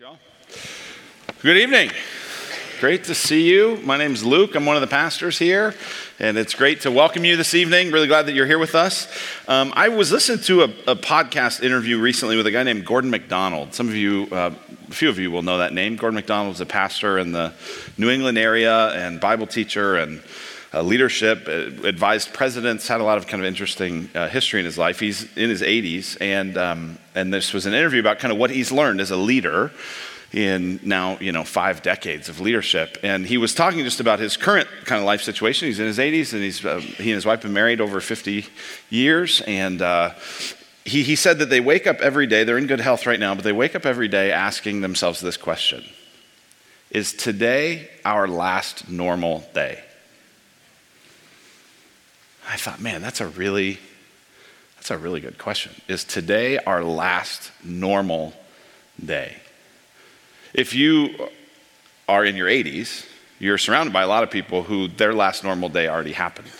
Y'all. Good evening. Great to see you. My name is Luke. I'm one of the pastors here, and it's great to welcome you this evening. Really glad that you're here with us. Um, I was listening to a, a, podcast interview recently with a guy named Gordon MacDonald. Some of you, uh, a few of you will know that name. Gordon MacDonald is a pastor in the New England area and Bible teacher and uh, leadership, uh, advised presidents, had a lot of kind of interesting uh, history in his life. He's in his 80s, and, um, and this was an interview about kind of what he's learned as a leader in now, you know, five decades of leadership. And he was talking just about his current kind of life situation. He's in his 80s, and he's, uh, he and his wife have been married over 50 years, and uh, he, he said that they wake up every day, they're in good health right now, but they wake up every day asking themselves this question Is today our last normal day? I thought, man, that's a really that's a really good question. Is today our last normal day? If you are in your 80s, you're surrounded by a lot of people who their last normal day already happened.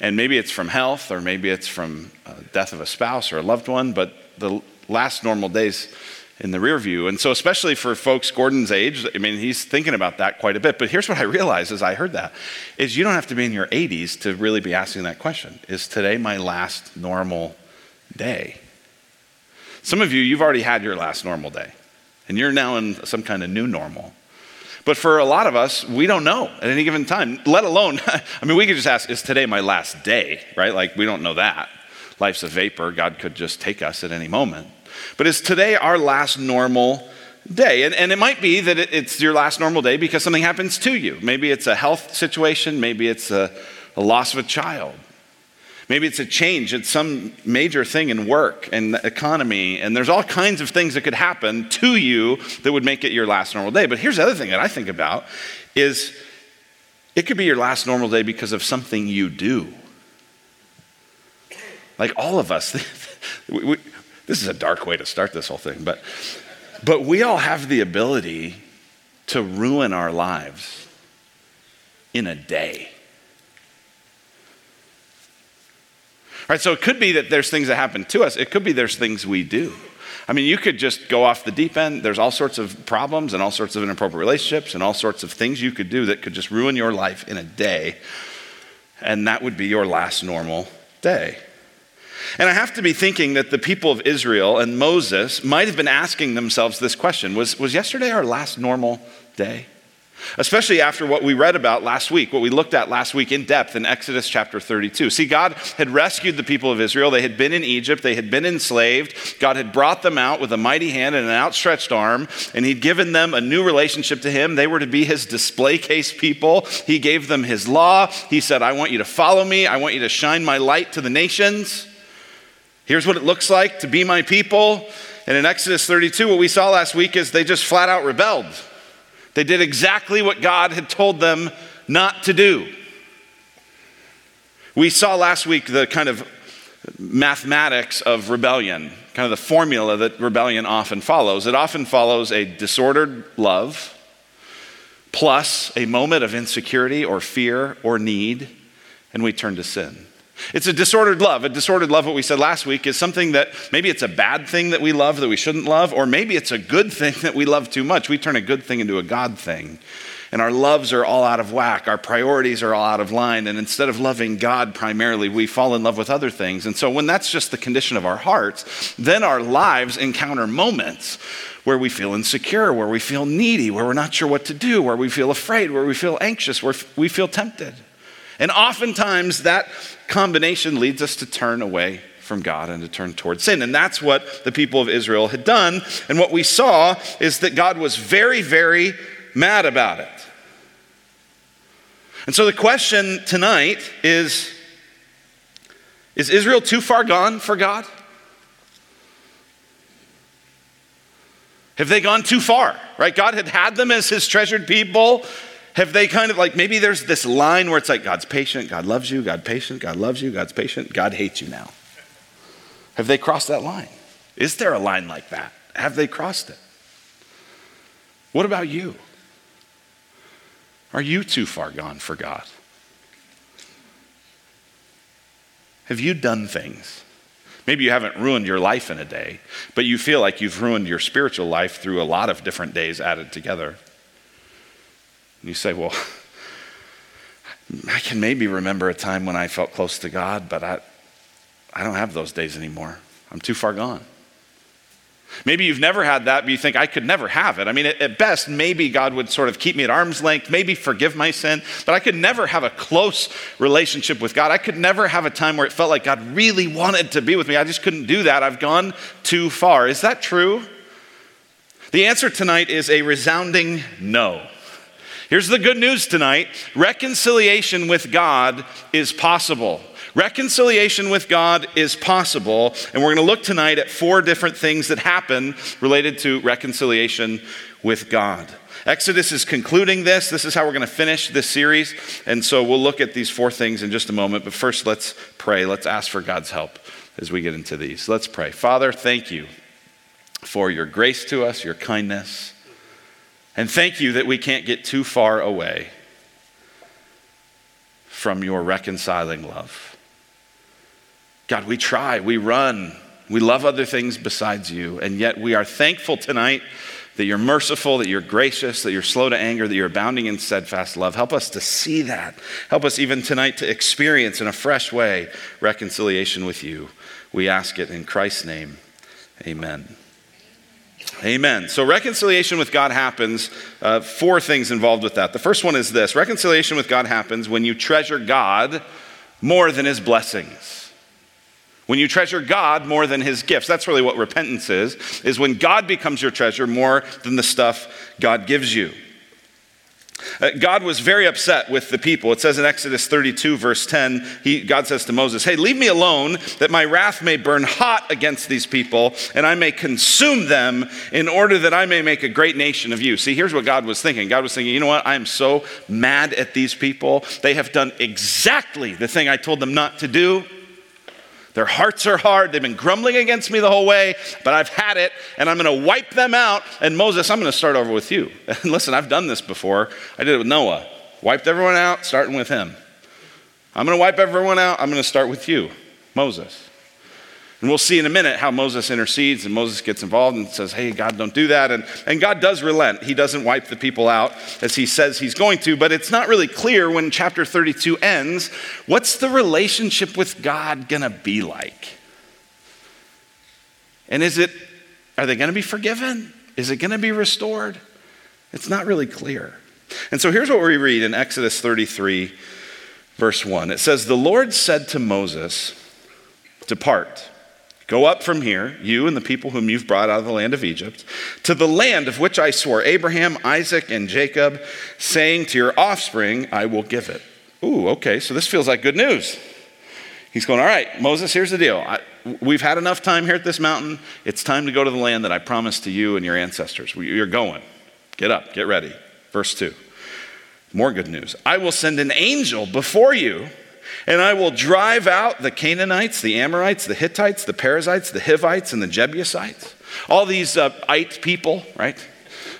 And maybe it's from health, or maybe it's from uh, death of a spouse or a loved one, but the last normal days in the rear view. And so, especially for folks Gordon's age, I mean, he's thinking about that quite a bit. But here's what I realized as I heard that is you don't have to be in your 80s to really be asking that question. Is today my last normal day? Some of you, you've already had your last normal day, and you're now in some kind of new normal. But for a lot of us, we don't know at any given time, let alone, I mean, we could just ask, is today my last day, right? Like, we don't know that. Life's a vapor. God could just take us at any moment. But is today our last normal day? And, and it might be that it's your last normal day because something happens to you. Maybe it's a health situation, maybe it's a, a loss of a child. Maybe it's a change, it's some major thing in work and the economy, and there's all kinds of things that could happen to you that would make it your last normal day. But here's the other thing that I think about is it could be your last normal day because of something you do. Like all of us, we, this is a dark way to start this whole thing, but, but we all have the ability to ruin our lives in a day. All right, so it could be that there's things that happen to us, it could be there's things we do. I mean, you could just go off the deep end. There's all sorts of problems and all sorts of inappropriate relationships and all sorts of things you could do that could just ruin your life in a day. And that would be your last normal day. And I have to be thinking that the people of Israel and Moses might have been asking themselves this question Was, was yesterday our last normal day? Especially after what we read about last week, what we looked at last week in depth in Exodus chapter 32. See, God had rescued the people of Israel. They had been in Egypt, they had been enslaved. God had brought them out with a mighty hand and an outstretched arm, and He'd given them a new relationship to Him. They were to be His display case people. He gave them His law. He said, I want you to follow me, I want you to shine my light to the nations. Here's what it looks like to be my people. And in Exodus 32, what we saw last week is they just flat out rebelled. They did exactly what God had told them not to do. We saw last week the kind of mathematics of rebellion, kind of the formula that rebellion often follows. It often follows a disordered love plus a moment of insecurity or fear or need, and we turn to sin. It's a disordered love. A disordered love, what we said last week, is something that maybe it's a bad thing that we love that we shouldn't love, or maybe it's a good thing that we love too much. We turn a good thing into a God thing. And our loves are all out of whack. Our priorities are all out of line. And instead of loving God primarily, we fall in love with other things. And so, when that's just the condition of our hearts, then our lives encounter moments where we feel insecure, where we feel needy, where we're not sure what to do, where we feel afraid, where we feel anxious, where we feel tempted. And oftentimes that combination leads us to turn away from God and to turn towards sin. And that's what the people of Israel had done. And what we saw is that God was very, very mad about it. And so the question tonight is Is Israel too far gone for God? Have they gone too far? Right? God had had them as his treasured people. Have they kind of like, maybe there's this line where it's like, God's patient, God loves you, God patient, God loves you, God's patient, God hates you now. Have they crossed that line? Is there a line like that? Have they crossed it? What about you? Are you too far gone for God? Have you done things Maybe you haven't ruined your life in a day, but you feel like you've ruined your spiritual life through a lot of different days added together. And you say, Well, I can maybe remember a time when I felt close to God, but I, I don't have those days anymore. I'm too far gone. Maybe you've never had that, but you think, I could never have it. I mean, at, at, best, maybe God would sort of keep me at arm's length, maybe forgive my sin, but I could never have a close relationship with God. I could never have a time where it felt like God really wanted to be with me. I just couldn't do that. I've gone too far. Is that true? The answer tonight is a resounding no. Here's the good news tonight reconciliation with God is possible. Reconciliation with God is possible, and we're going to look tonight at four different things that happen related to reconciliation with God. Exodus is concluding this. This is how we're going to finish this series. And so we'll look at these four things in just a moment. But first, let's pray. Let's ask for God's help as we get into these. Let's pray. Father, thank you for your grace to us, your kindness. And thank you that we can't get too far away from your reconciling love. God, we try, we run, we love other things besides you, and yet we are thankful tonight that you're merciful, that you're gracious, that you're slow to anger, that you're abounding in steadfast love. Help us to see that. Help us even tonight to experience in a fresh way reconciliation with you. We ask it in Christ's name. Amen. Amen. So, reconciliation with God happens. Uh, four things involved with that. The first one is this reconciliation with God happens when you treasure God more than his blessings. When you treasure God more than his gifts. That's really what repentance is, is when God becomes your treasure more than the stuff God gives you. Uh, God was very upset with the people. It says in Exodus 32, verse 10, he, God says to Moses, Hey, leave me alone that my wrath may burn hot against these people and I may consume them in order that I may make a great nation of you. See, here's what God was thinking God was thinking, You know what? I am so mad at these people. They have done exactly the thing I told them not to do. Their hearts are hard. They've been grumbling against me the whole way, but I've had it, and I'm going to wipe them out. And Moses, I'm going to start over with you. And listen, I've done this before. I did it with Noah. Wiped everyone out, starting with him. I'm going to wipe everyone out. I'm going to start with you, Moses. And we'll see in a minute how Moses intercedes and Moses gets involved and says, Hey, God, don't do that. And, and God does relent. He doesn't wipe the people out as he says he's going to, but it's not really clear when chapter 32 ends what's the relationship with God going to be like? And is it, are they going to be forgiven? Is it going to be restored? It's not really clear. And so here's what we read in Exodus 33, verse 1. It says, The Lord said to Moses, Depart Go up from here, you and the people whom you've brought out of the land of Egypt, to the land of which I swore Abraham, Isaac, and Jacob, saying to your offspring, I will give it. Ooh, okay, so this feels like good news. He's going, All right, Moses, here's the deal. I, we've had enough time here at this mountain. It's time to go to the land that I promised to you and your ancestors. You're going. Get up, get ready. Verse 2. More good news. I will send an angel before you and I will drive out the Canaanites, the Amorites, the Hittites, the Perizzites, the Hivites, and the Jebusites. All these uh, it people, right?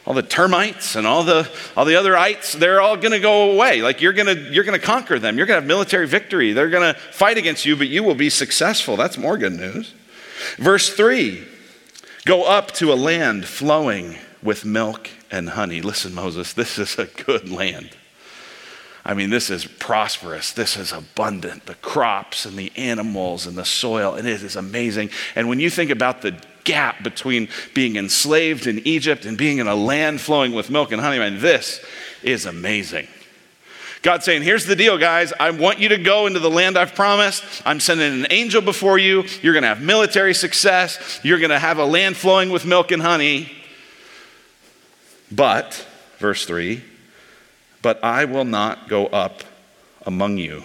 All the termites and all the, all the other ites, they're all going to go away. Like you're going to you're to conquer them. You're going to have military victory. They're going to fight against you, but you will be successful. That's more good news. Verse 3 Go up to a land flowing with milk and honey. Listen, Moses, this is a good land. I mean, this is prosperous. This is abundant. The crops and the animals and the soil, and it is amazing. And when you think about the gap between being enslaved in Egypt and being in a land flowing with milk and honey, man, this is amazing. God's saying, here's the deal, guys. I want you to go into the land I've promised. I'm sending an angel before you. You're going to have military success. You're going to have a land flowing with milk and honey. But, verse 3, but I will not go up among you,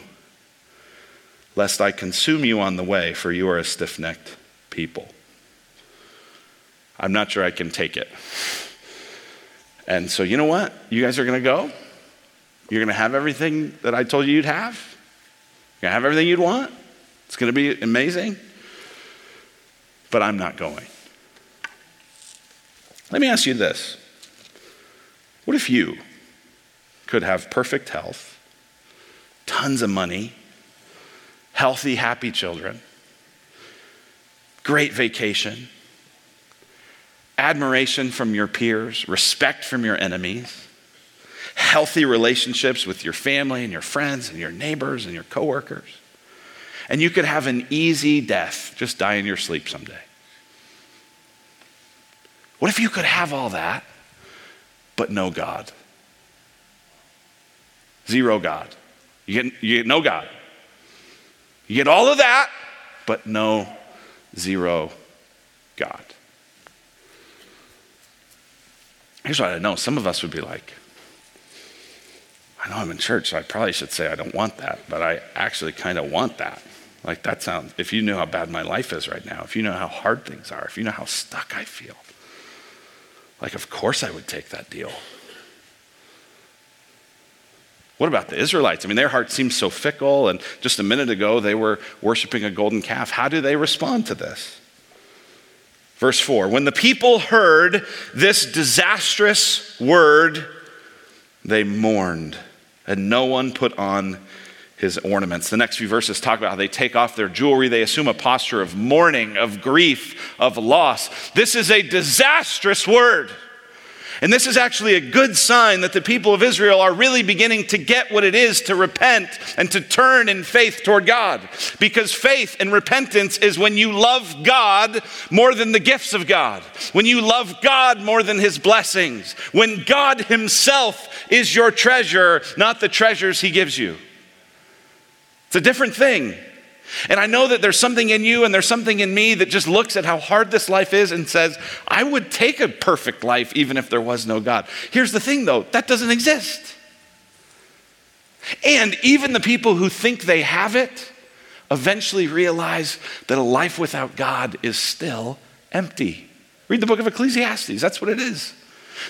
lest I consume you on the way, for you are a stiff necked people. I'm not sure I can take it. And so, you know what? You guys are going to go. You're going to have everything that I told you you'd have. You're going to have everything you'd want. It's going to be amazing. But I'm not going. Let me ask you this What if you could have perfect health, tons of money, healthy, happy children, great vacation, admiration from your peers, respect from your enemies, healthy relationships with your family and your friends and your neighbors and your coworkers. And you could have an easy death, just die in your sleep someday. What if you could have all that, but no God? Zero God. You get, you get no God. You get all of that, but no zero God. Here's what I know some of us would be like, I know I'm in church, so I probably should say I don't want that, but I actually kind of want that. Like, that sounds, if you knew how bad my life is right now, if you know how hard things are, if you know how stuck I feel, like, of course I would take that deal. What about the Israelites? I mean, their heart seems so fickle, and just a minute ago they were worshiping a golden calf. How do they respond to this? Verse 4 When the people heard this disastrous word, they mourned, and no one put on his ornaments. The next few verses talk about how they take off their jewelry. They assume a posture of mourning, of grief, of loss. This is a disastrous word. And this is actually a good sign that the people of Israel are really beginning to get what it is to repent and to turn in faith toward God. Because faith and repentance is when you love God more than the gifts of God, when you love God more than his blessings, when God himself is your treasure, not the treasures he gives you. It's a different thing. And I know that there's something in you and there's something in me that just looks at how hard this life is and says, I would take a perfect life even if there was no God. Here's the thing though, that doesn't exist. And even the people who think they have it eventually realize that a life without God is still empty. Read the book of Ecclesiastes, that's what it is.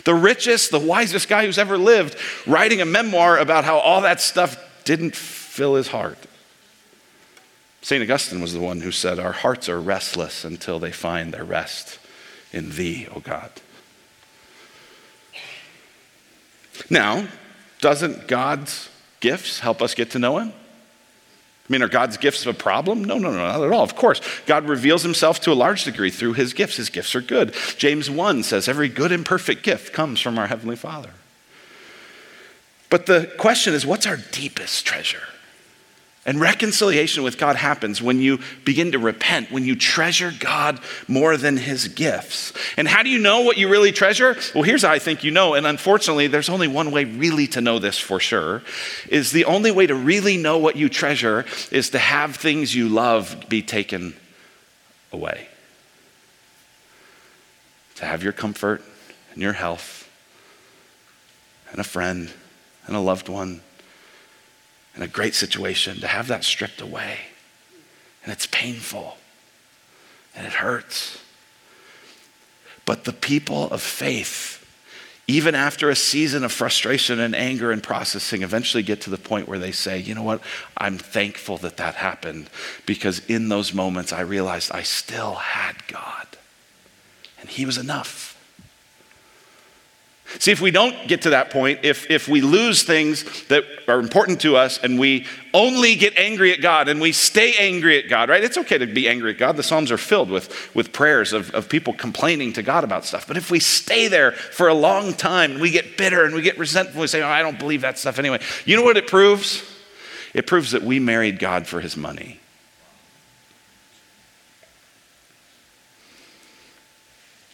The richest, the wisest guy who's ever lived, writing a memoir about how all that stuff didn't fill his heart. St. Augustine was the one who said, Our hearts are restless until they find their rest in Thee, O God. Now, doesn't God's gifts help us get to know Him? I mean, are God's gifts a problem? No, no, no, not at all. Of course, God reveals himself to a large degree through his gifts. His gifts are good. James 1 says, Every good and perfect gift comes from our Heavenly Father. But the question is, what's our deepest treasure? And reconciliation with God happens when you begin to repent, when you treasure God more than his gifts. And how do you know what you really treasure? Well, here's how I think you know. And unfortunately, there's only one way really to know this for sure. Is the only way to really know what you treasure is to have things you love be taken away. To have your comfort and your health and a friend and a loved one in a great situation, to have that stripped away. And it's painful and it hurts. But the people of faith, even after a season of frustration and anger and processing, eventually get to the point where they say, you know what, I'm thankful that that happened because in those moments I realized I still had God and He was enough. See, if we don't get to that point, if, if we lose things that are important to us and we only get angry at God and we stay angry at God, right? It's okay to be angry at God. The Psalms are filled with, with prayers of, of people complaining to God about stuff. But if we stay there for a long time and we get bitter and we get resentful, we say, oh, I don't believe that stuff anyway. You know what it proves? It proves that we married God for his money.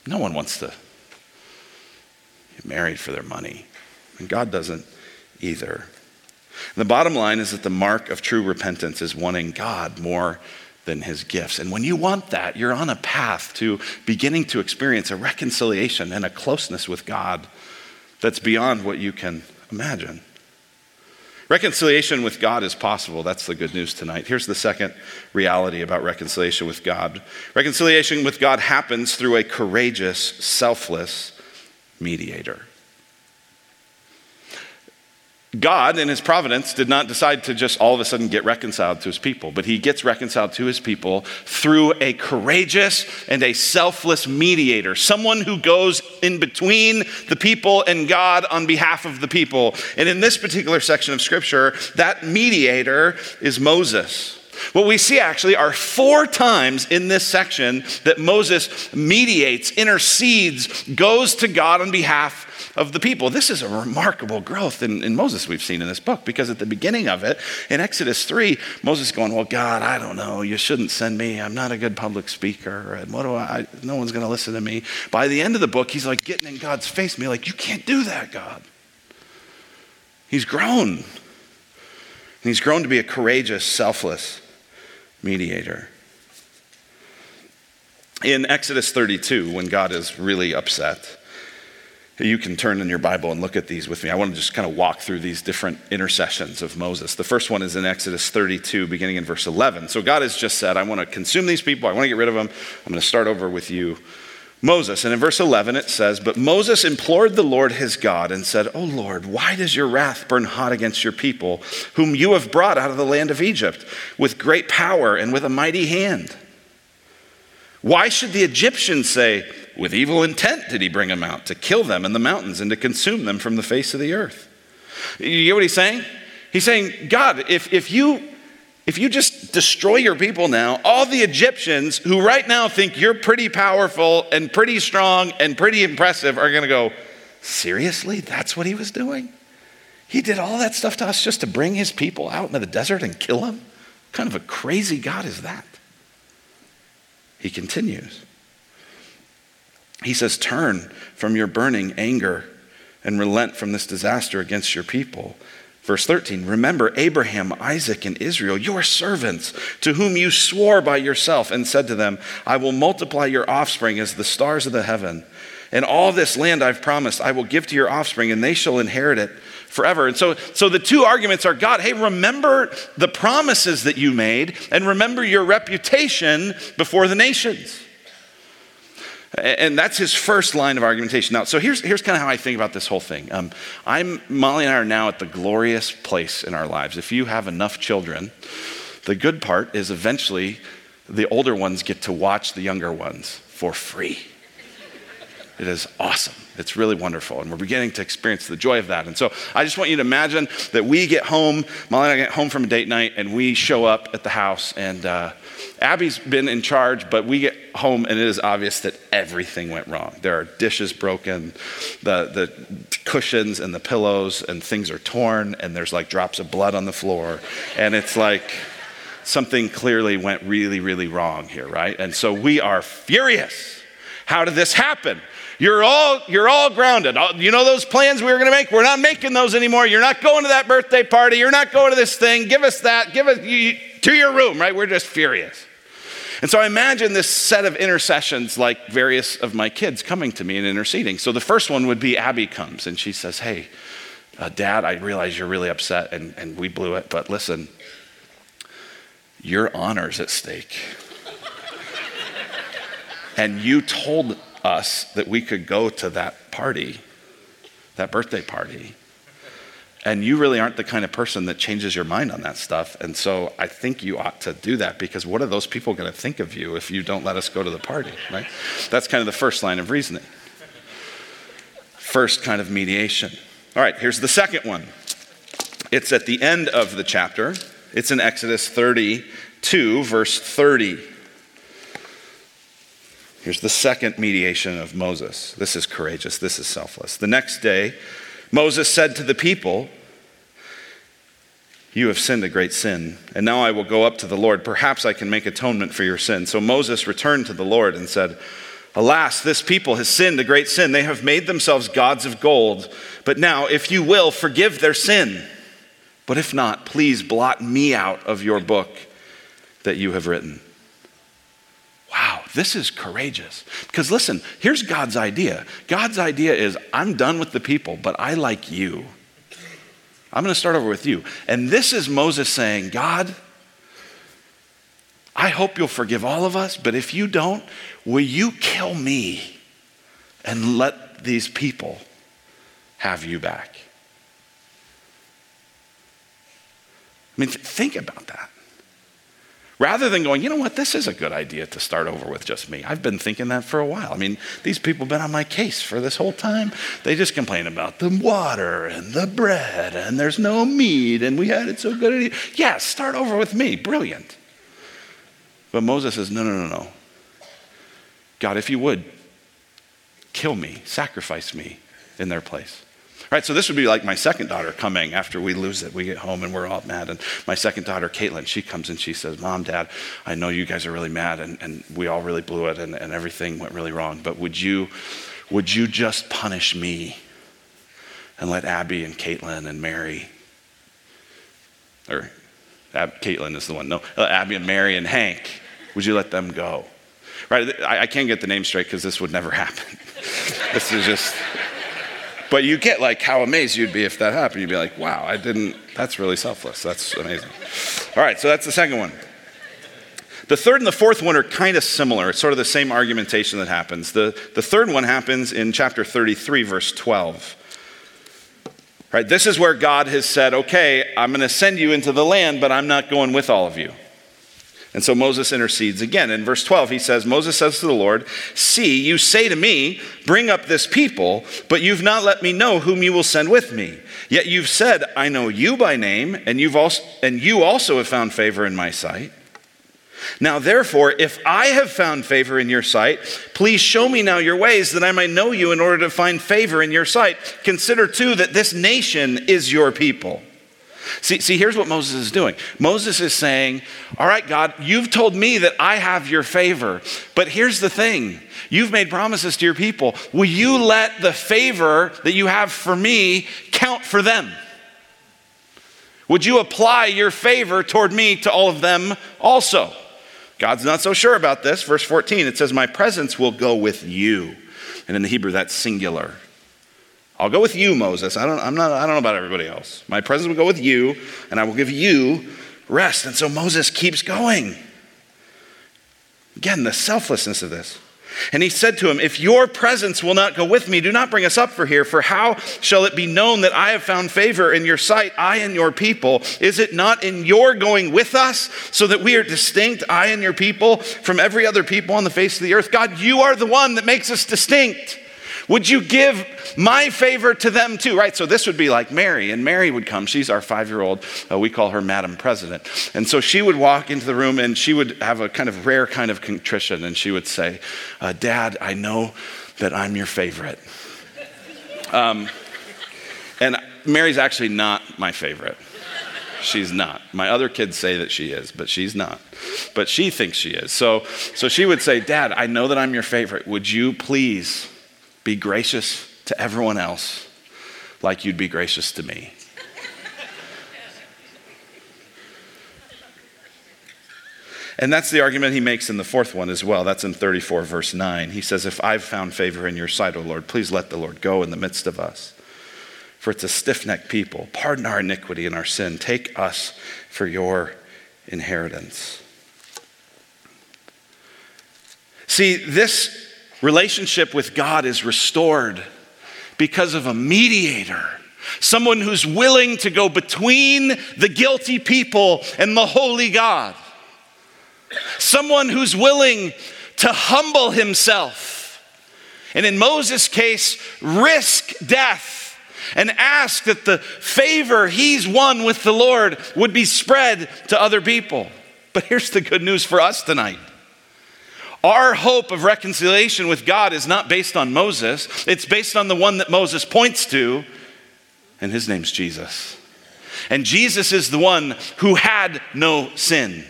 No one wants to married for their money. And God doesn't either. The bottom line is that the mark of true repentance is wanting God more than his gifts. And when you want that, you're on a path to beginning to experience a reconciliation and a closeness with God that's beyond what you can imagine. Reconciliation with God is possible. That's the good news tonight. Here's the second reality about reconciliation with God reconciliation with God happens through a courageous, selfless, mediator. God, in his providence, did not decide to just all of a sudden get reconciled to his people, but he gets reconciled to his people through a courageous and a selfless mediator, someone who goes in between the people and God on behalf of the people. And in this particular section of scripture, that mediator is Moses. What we see actually are four times in this section that Moses mediates, intercedes, goes to God on behalf of the people. This is a remarkable growth in, in Moses we've seen in this book because at the beginning of it, in Exodus 3, Moses is going, Well, God, I don't know. You shouldn't send me. I'm not a good public speaker. And what do I, no one's going to listen to me. By the end of the book, he's like getting in God's face, me like, You can't do that, God. He's grown. And he's grown to be a courageous, selfless mediator. In Exodus 32, when God is really upset, you can turn in your Bible and look at these with me. I want to just kind of walk through these different intercessions of Moses. The first one is in Exodus 32, beginning in verse 11. So God has just said, I want to consume these people, I want to get rid of them. I'm going to start over with you, Moses. And in verse 11 it says, But Moses implored the Lord his God and said, Oh Lord, why does your wrath burn hot against your people, whom you have brought out of the land of Egypt with great power and with a mighty hand? Why should the Egyptians say, with evil intent did he bring them out, to kill them in the mountains and to consume them from the face of the earth. You get what he's saying? He's saying, God, if, if, you, if you just destroy your people now, all the Egyptians who right now think you're pretty powerful and pretty strong and pretty impressive are going to go, Seriously? That's what he was doing? He did all that stuff to us just to bring his people out into the desert and kill them? What kind of a crazy God is that? He continues. He says, Turn from your burning anger and relent from this disaster against your people. Verse 13, remember Abraham, Isaac, and Israel, your servants, to whom you swore by yourself and said to them, I will multiply your offspring as the stars of the heaven. And all this land I've promised, I will give to your offspring, and they shall inherit it forever. And so, so the two arguments are God, hey, remember the promises that you made, and remember your reputation before the nations. And that's his first line of argumentation. Now, so here's, here's kind of how I think about this whole thing. Um, I'm, Molly and I are now at the glorious place in our lives. If you have enough children, the good part is eventually the older ones get to watch the younger ones for free. It is awesome. It's really wonderful. And we're beginning to experience the joy of that. And so I just want you to imagine that we get home, Molly and I get home from a date night, and we show up at the house. And uh, Abby's been in charge, but we get home, and it is obvious that everything went wrong. There are dishes broken, the, the cushions and the pillows, and things are torn, and there's like drops of blood on the floor. And it's like, something clearly went really, really wrong here, right? And so we are furious. How did this happen? You're all, you're all grounded. You know those plans we were going to make? We're not making those anymore. You're not going to that birthday party. You're not going to this thing. Give us that. Give us you, to your room, right? We're just furious. And so I imagine this set of intercessions like various of my kids coming to me and interceding. So the first one would be Abby comes and she says, Hey, uh, Dad, I realize you're really upset and, and we blew it, but listen, your honor's at stake. and you told us that we could go to that party, that birthday party. And you really aren't the kind of person that changes your mind on that stuff. And so I think you ought to do that because what are those people going to think of you if you don't let us go to the party, right? That's kind of the first line of reasoning. First kind of mediation. All right, here's the second one. It's at the end of the chapter. It's in Exodus 32, verse 30. Here's the second mediation of Moses. This is courageous, this is selfless. The next day, Moses said to the people, You have sinned a great sin, and now I will go up to the Lord. Perhaps I can make atonement for your sin. So Moses returned to the Lord and said, Alas, this people has sinned a great sin. They have made themselves gods of gold. But now, if you will, forgive their sin. But if not, please blot me out of your book that you have written. This is courageous. Because listen, here's God's idea God's idea is I'm done with the people, but I like you. I'm going to start over with you. And this is Moses saying, God, I hope you'll forgive all of us, but if you don't, will you kill me and let these people have you back? I mean, think about that. Rather than going, you know what, this is a good idea to start over with just me. I've been thinking that for a while. I mean, these people have been on my case for this whole time. They just complain about the water and the bread and there's no meat and we had it so good. Yeah, start over with me. Brilliant. But Moses says, No, no, no, no. God, if you would, kill me, sacrifice me in their place. Right, so this would be like my second daughter coming after we lose it. We get home and we're all mad. And my second daughter, Caitlin, she comes and she says, Mom, Dad, I know you guys are really mad and, and we all really blew it and, and everything went really wrong. But would you, would you just punish me and let Abby and Caitlin and Mary, or Ab, Caitlin is the one, no, uh, Abby and Mary and Hank, would you let them go? Right, I, I can't get the name straight because this would never happen. this is just, but you get like how amazed you'd be if that happened. You'd be like, wow, I didn't, that's really selfless. That's amazing. All right, so that's the second one. The third and the fourth one are kind of similar. It's sort of the same argumentation that happens. The, the third one happens in chapter 33, verse 12. Right, this is where God has said, okay, I'm going to send you into the land, but I'm not going with all of you. And so Moses intercedes again. In verse 12, he says, Moses says to the Lord, See, you say to me, Bring up this people, but you've not let me know whom you will send with me. Yet you've said, I know you by name, and, you've also, and you also have found favor in my sight. Now, therefore, if I have found favor in your sight, please show me now your ways that I might know you in order to find favor in your sight. Consider too that this nation is your people. See, see, here's what Moses is doing. Moses is saying, All right, God, you've told me that I have your favor, but here's the thing you've made promises to your people. Will you let the favor that you have for me count for them? Would you apply your favor toward me to all of them also? God's not so sure about this. Verse 14, it says, My presence will go with you. And in the Hebrew, that's singular. I'll go with you, Moses. I don't, I'm not, I don't know about everybody else. My presence will go with you, and I will give you rest. And so Moses keeps going. Again, the selflessness of this. And he said to him, If your presence will not go with me, do not bring us up for here, for how shall it be known that I have found favor in your sight, I and your people? Is it not in your going with us, so that we are distinct, I and your people, from every other people on the face of the earth? God, you are the one that makes us distinct. Would you give my favor to them too? Right? So this would be like Mary, and Mary would come. She's our five year old. Uh, we call her Madam President. And so she would walk into the room and she would have a kind of rare kind of contrition, and she would say, uh, Dad, I know that I'm your favorite. Um, and Mary's actually not my favorite. She's not. My other kids say that she is, but she's not. But she thinks she is. So, so she would say, Dad, I know that I'm your favorite. Would you please be gracious to everyone else like you'd be gracious to me. And that's the argument he makes in the fourth one as well. That's in 34, verse 9. He says, If I've found favor in your sight, O Lord, please let the Lord go in the midst of us. For it's a stiff necked people. Pardon our iniquity and our sin. Take us for your inheritance. See, this Relationship with God is restored because of a mediator, someone who's willing to go between the guilty people and the holy God, someone who's willing to humble himself. And in Moses' case, risk death and ask that the favor he's won with the Lord would be spread to other people. But here's the good news for us tonight our hope of reconciliation with God is not based on Moses, it's based on the one that Moses points to, and his name's Jesus. And Jesus is the one who had no sin.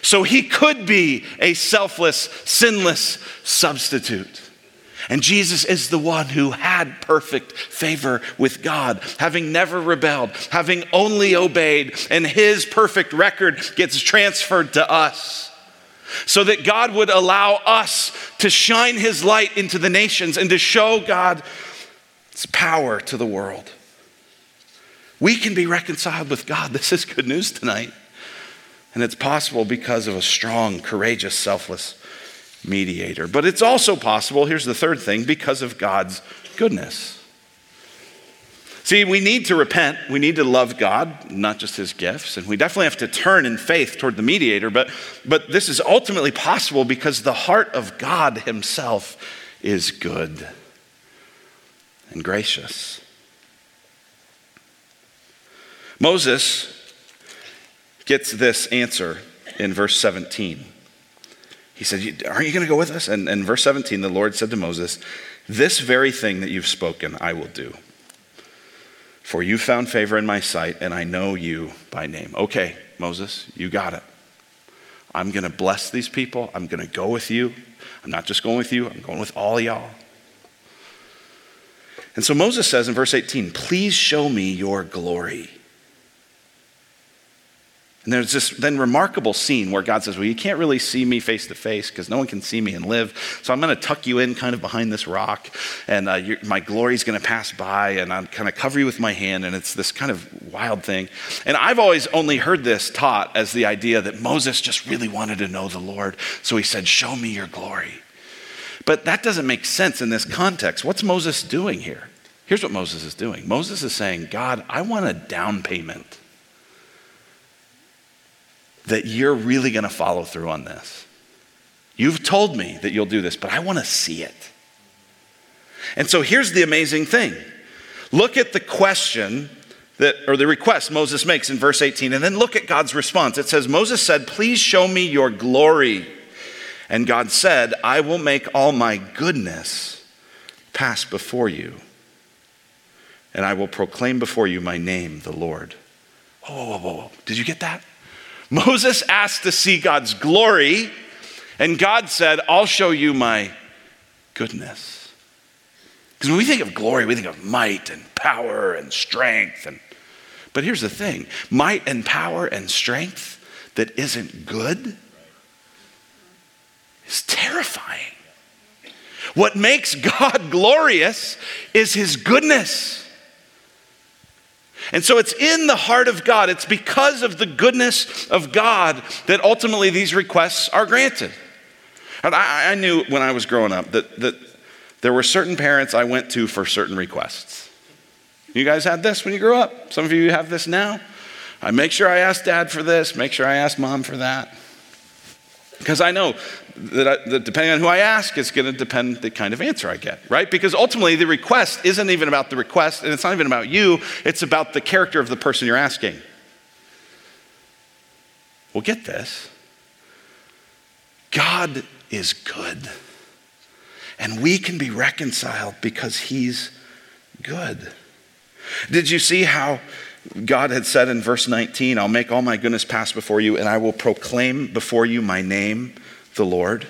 So he could be a selfless, sinless substitute. And Jesus is the one who had perfect favor with God, having never rebelled, having only obeyed, and his perfect record gets transferred to us so that God would allow us to shine his light into the nations and to show God's power to the world. We can be reconciled with God. This is good news tonight. And it's possible because of a strong, courageous, selfless mediator. But it's also possible, here's the third thing, because of God's goodness. See, we need to repent. We need to love God, not just his gifts. And we definitely have to turn in faith toward the mediator. But, but this is ultimately possible because the heart of God himself is good and gracious. Moses gets this answer in verse 17. He said, Aren't you going to go with us? And in verse 17, the Lord said to Moses, This very thing that you've spoken, I will do. For you found favor in my sight, and I know you by name. Okay, Moses, you got it. I'm going to bless these people. I'm going to go with you. I'm not just going with you, I'm going with all y'all. And so Moses says in verse 18, Please show me your glory. And there's this then remarkable scene where God says, Well, you can't really see me face to face because no one can see me and live. So I'm going to tuck you in kind of behind this rock, and uh, my glory is going to pass by, and I'm kind of cover you with my hand. And it's this kind of wild thing. And I've always only heard this taught as the idea that Moses just really wanted to know the Lord. So he said, Show me your glory. But that doesn't make sense in this context. What's Moses doing here? Here's what Moses is doing Moses is saying, God, I want a down payment that you're really going to follow through on this. You've told me that you'll do this, but I want to see it. And so here's the amazing thing look at the question that, or the request Moses makes in verse 18, and then look at God's response. It says, Moses said, Please show me your glory. And God said, I will make all my goodness pass before you, and I will proclaim before you my name, the Lord. Whoa, whoa, whoa, whoa. Did you get that? Moses asked to see God's glory, and God said, I'll show you my goodness. Because when we think of glory, we think of might and power and strength. And, but here's the thing might and power and strength that isn't good is terrifying. What makes God glorious is his goodness. And so it's in the heart of God. It's because of the goodness of God that ultimately these requests are granted. And I, I, knew when I was growing up that, that there were certain parents I went to for certain requests. You guys had this when you grew up? Some of you have this now. I make sure I ask dad for this, make sure I ask mom for that. Because I know that, I, that, depending on who I ask, it's going to depend the kind of answer I get, right? Because ultimately, the request isn't even about the request, and it's not even about you, it's about the character of the person you're asking. Well, get this God is good, and we can be reconciled because He's good. Did you see how God had said in verse 19, I'll make all my goodness pass before you, and I will proclaim before you my name, the Lord?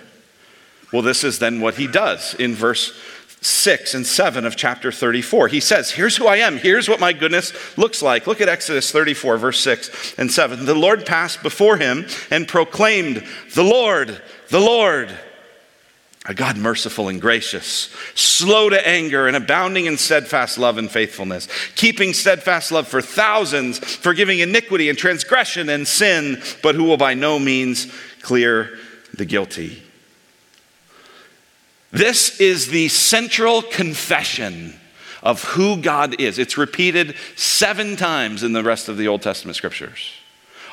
Well, this is then what he does in verse 6 and 7 of chapter 34. He says, Here's who I am. Here's what my goodness looks like. Look at Exodus 34, verse 6 and 7. The Lord passed before him and proclaimed, The Lord, the Lord a God merciful and gracious, slow to anger and abounding in steadfast love and faithfulness, keeping steadfast love for thousands, forgiving iniquity and transgression and sin, but who will by no means clear the guilty. This is the central confession of who God is. It's repeated seven times in the rest of the Old Testament scriptures.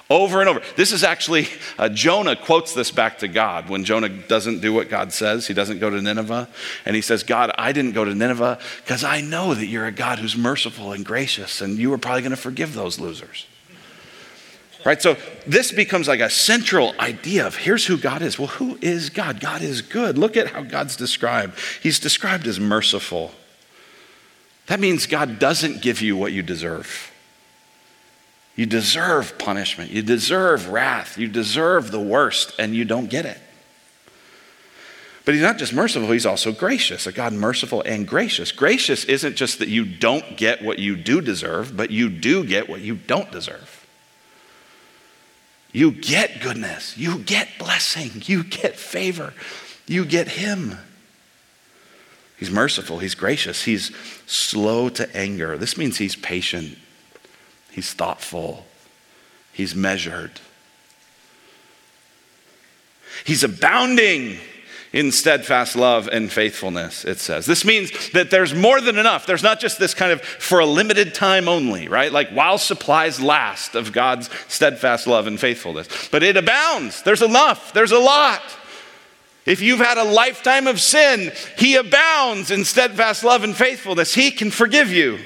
Over and over. This is actually, uh, Jonah quotes this back to God when Jonah doesn't do what God says. He doesn't go to Nineveh. And he says, God, I didn't go to Nineveh because I know that you're a God who's merciful and gracious, and you were probably going to forgive those losers. Right? So this becomes like a central idea of here's who God is. Well, who is God? God is good. Look at how God's described. He's described as merciful. That means God doesn't give you what you deserve. You deserve punishment. You deserve wrath. You deserve the worst, and you don't get it. But he's not just merciful, he's also gracious, a God merciful and gracious. Gracious isn't just that you don't get what you do deserve, but you do get what you don't deserve. You get goodness, you get blessing, you get favor, you get him. He's merciful, he's gracious, he's slow to anger. This means he's patient He's thoughtful. He's measured. He's abounding in steadfast love and faithfulness, it says. This means that there's more than enough. There's not just this kind of for a limited time only, right? Like while supplies last of God's steadfast love and faithfulness. But it abounds. There's enough. There's a lot. If you've had a lifetime of sin, He abounds in steadfast love and faithfulness. He can forgive you.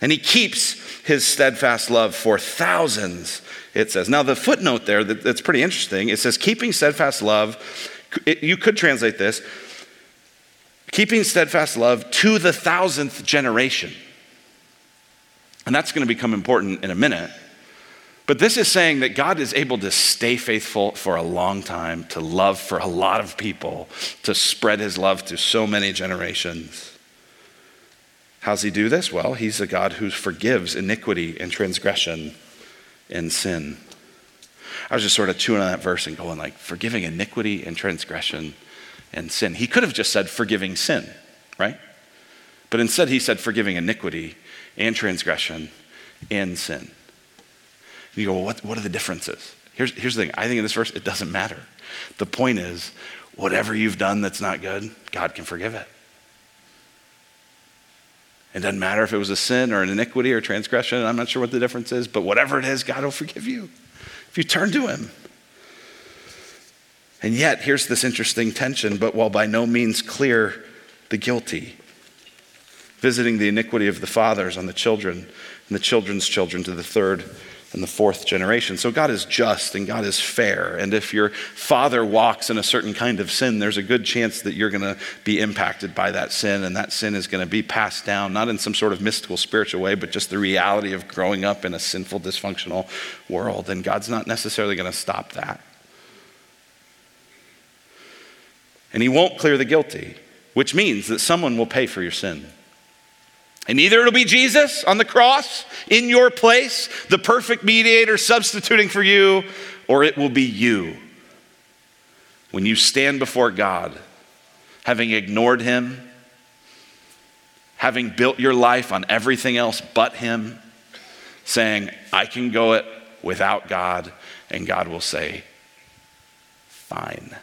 And he keeps his steadfast love for thousands, it says. Now, the footnote there that's pretty interesting it says, keeping steadfast love, it, you could translate this, keeping steadfast love to the thousandth generation. And that's going to become important in a minute. But this is saying that God is able to stay faithful for a long time, to love for a lot of people, to spread his love to so many generations. How's he do this? Well, he's a God who forgives iniquity and transgression and sin. I was just sort of chewing on that verse and going like, forgiving iniquity and transgression and sin. He could have just said forgiving sin, right? But instead he said forgiving iniquity and transgression and sin. And you go, well, what, what are the differences? Here's, here's the thing I think in this verse, it doesn't matter. The point is, whatever you've done that's not good, God can forgive it. It doesn't matter if it was a sin or an iniquity or transgression. I'm not sure what the difference is, but whatever it is, God will forgive you if you turn to Him. And yet, here's this interesting tension, but while by no means clear the guilty, visiting the iniquity of the fathers on the children and the children's children to the third and the fourth generation. So God is just and God is fair. And if your father walks in a certain kind of sin, there's a good chance that you're going to be impacted by that sin, and that sin is going to be passed down, not in some sort of mystical spiritual way, but just the reality of growing up in a sinful, dysfunctional world. And God's not necessarily going to stop that. And He won't clear the guilty, which means that someone will pay for your sin. And either it'll be Jesus on the cross in your place, the perfect mediator substituting for you, or it will be you when you stand before God, having ignored Him, having built your life on everything else but Him, saying, I can go it without God, and God will say, Fine.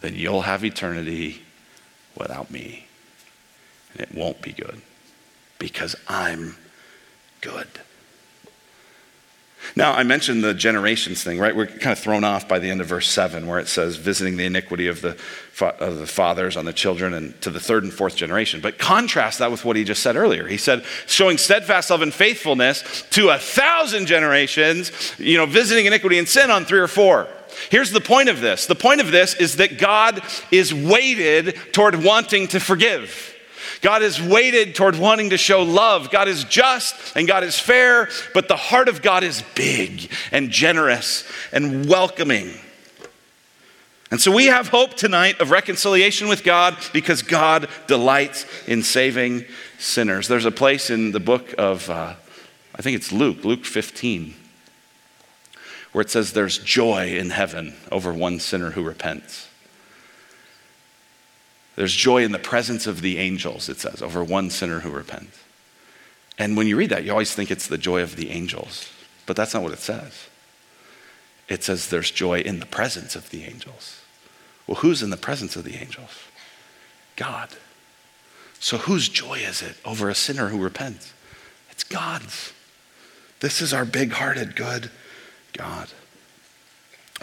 Then you'll have eternity without me and it won't be good because I'm good. Now, I mentioned the generations thing, right? We're kind of thrown off by the end of verse 7, where it says, visiting the iniquity of the, of the fathers on the children and to the third and fourth generation. But contrast that with what he just said earlier. He said, showing steadfast love and faithfulness to a thousand generations, you know, visiting iniquity and sin on three or four. Here's the point of this the point of this is that God is weighted toward wanting to forgive. God is weighted toward wanting to show love. God is just and God is fair, but the heart of God is big and generous and welcoming. And so we have hope tonight of reconciliation with God because God delights in saving sinners. There's a place in the book of, uh, I think it's Luke, Luke 15, where it says there's joy in heaven over one sinner who repents. There's joy in the presence of the angels, it says, over one sinner who repents. And when you read that, you always think it's the joy of the angels, but that's not what it says. It says there's joy in the presence of the angels. Well, who's in the presence of the angels? God. So whose joy is it over a sinner who repents? It's God's. This is our big hearted, good God.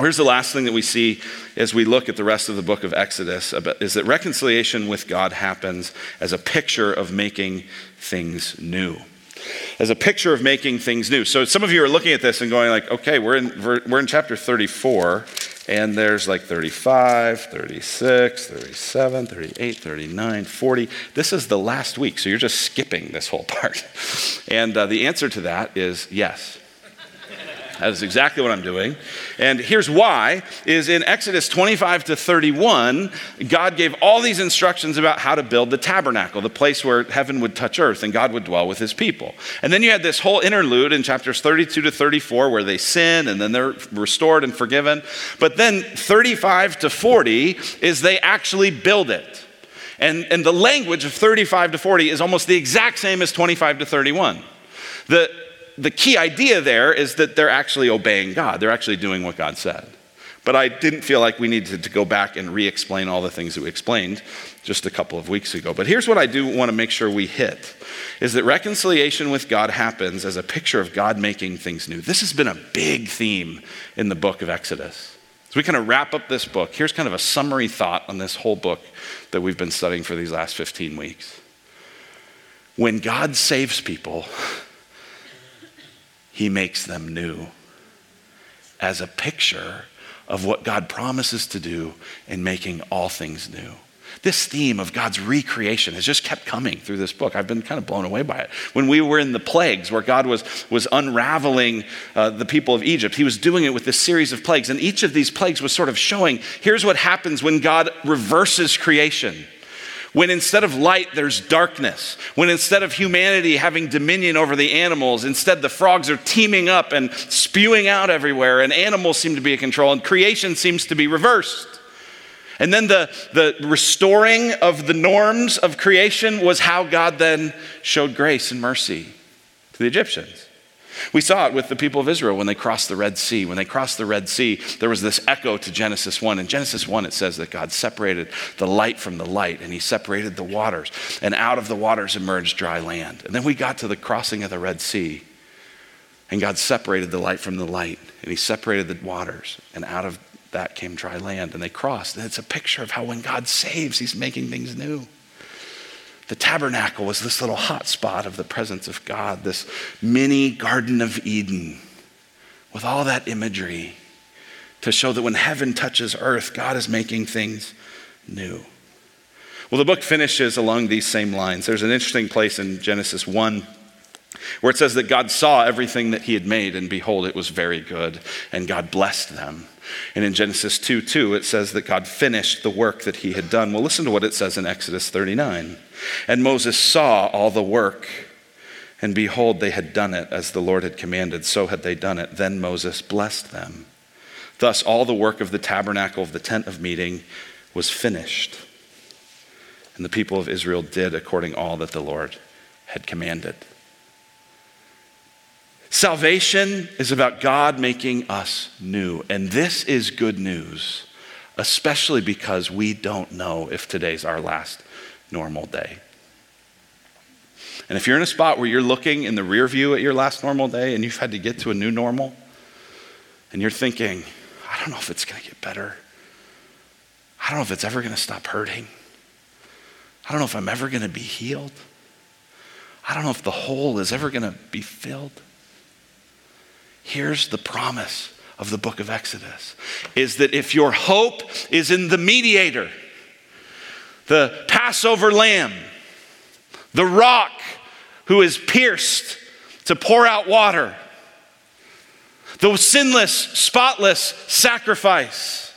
Here's the last thing that we see as we look at the rest of the book of Exodus is that reconciliation with God happens as a picture of making things new. As a picture of making things new. So some of you are looking at this and going like, okay, we're in, we're, in chapter 34, and there's like 35, 36, 37, 38, 39, 40. This is the last week, so you're just skipping this whole part. And uh, the answer to that is yes. That is exactly what I'm doing. And here's why is in Exodus 25 to 31, God gave all these instructions about how to build the tabernacle, the place where heaven would touch earth and God would dwell with his people. And then you had this whole interlude in chapters 32 to 34 where they sin and then they're restored and forgiven. But then 35 to 40 is they actually build it. And, and the language of 35 to 40 is almost the exact same as 25 to 31. The, the key idea there is that they're actually obeying God. They're actually doing what God said. But I didn't feel like we needed to go back and re explain all the things that we explained just a couple of weeks ago. But here's what I do want to make sure we hit is that reconciliation with God happens as a picture of God making things new. This has been a big theme in the book of Exodus. As we kind of wrap up this book, here's kind of a summary thought on this whole book that we've been studying for these last 15 weeks. when God saves people, he makes them new as a picture of what God promises to do in making all things new. This theme of God's recreation has just kept coming through this book. I've been kind of blown away by it. When we were in the plagues, where God was, was unraveling uh, the people of Egypt, He was doing it with this series of plagues. And each of these plagues was sort of showing here's what happens when God reverses creation. When instead of light, there's darkness. When instead of humanity having dominion over the animals, instead the frogs are teaming up and spewing out everywhere, and animals seem to be in control, and creation seems to be reversed. And then the, the restoring of the norms of creation was how God then showed grace and mercy to the Egyptians. We saw it with the people of Israel when they crossed the Red Sea. When they crossed the Red Sea, there was this echo to Genesis 1. In Genesis 1, it says that God separated the light from the light, and He separated the waters, and out of the waters emerged dry land. And then we got to the crossing of the Red Sea, and God separated the light from the light, and He separated the waters, and out of that came dry land, and they crossed. And it's a picture of how when God saves, He's making things new. The tabernacle was this little hot spot of the presence of God, this mini Garden of Eden with all that imagery to show that when heaven touches earth, God is making things new. Well, the book finishes along these same lines. There's an interesting place in Genesis 1 where it says that God saw everything that he had made, and behold, it was very good, and God blessed them. And in Genesis 2 2, it says that God finished the work that he had done. Well, listen to what it says in Exodus 39. And Moses saw all the work, and behold, they had done it as the Lord had commanded, so had they done it. Then Moses blessed them. Thus, all the work of the tabernacle of the tent of meeting was finished. And the people of Israel did according all that the Lord had commanded. Salvation is about God making us new. And this is good news, especially because we don't know if today's our last normal day. And if you're in a spot where you're looking in the rear view at your last normal day and you've had to get to a new normal, and you're thinking, I don't know if it's going to get better. I don't know if it's ever going to stop hurting. I don't know if I'm ever going to be healed. I don't know if the hole is ever going to be filled. Here's the promise of the book of Exodus is that if your hope is in the mediator, the Passover lamb, the rock who is pierced to pour out water, the sinless, spotless sacrifice,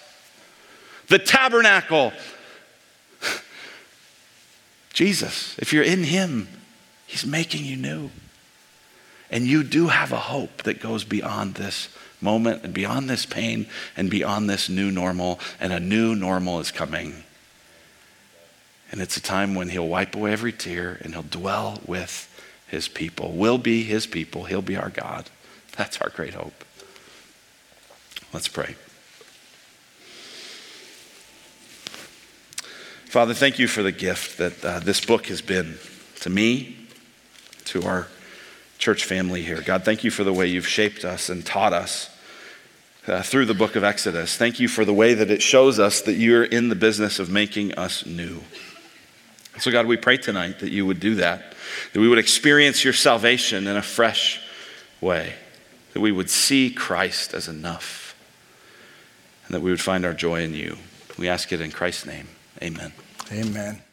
the tabernacle, Jesus, if you're in him, he's making you new. And you do have a hope that goes beyond this moment and beyond this pain and beyond this new normal. And a new normal is coming. And it's a time when he'll wipe away every tear and he'll dwell with his people. We'll be his people. He'll be our God. That's our great hope. Let's pray. Father, thank you for the gift that uh, this book has been to me, to our church family here. God, thank you for the way you've shaped us and taught us uh, through the book of Exodus. Thank you for the way that it shows us that you're in the business of making us new. So, God, we pray tonight that you would do that, that we would experience your salvation in a fresh way, that we would see Christ as enough, and that we would find our joy in you. We ask it in Christ's name. Amen. Amen.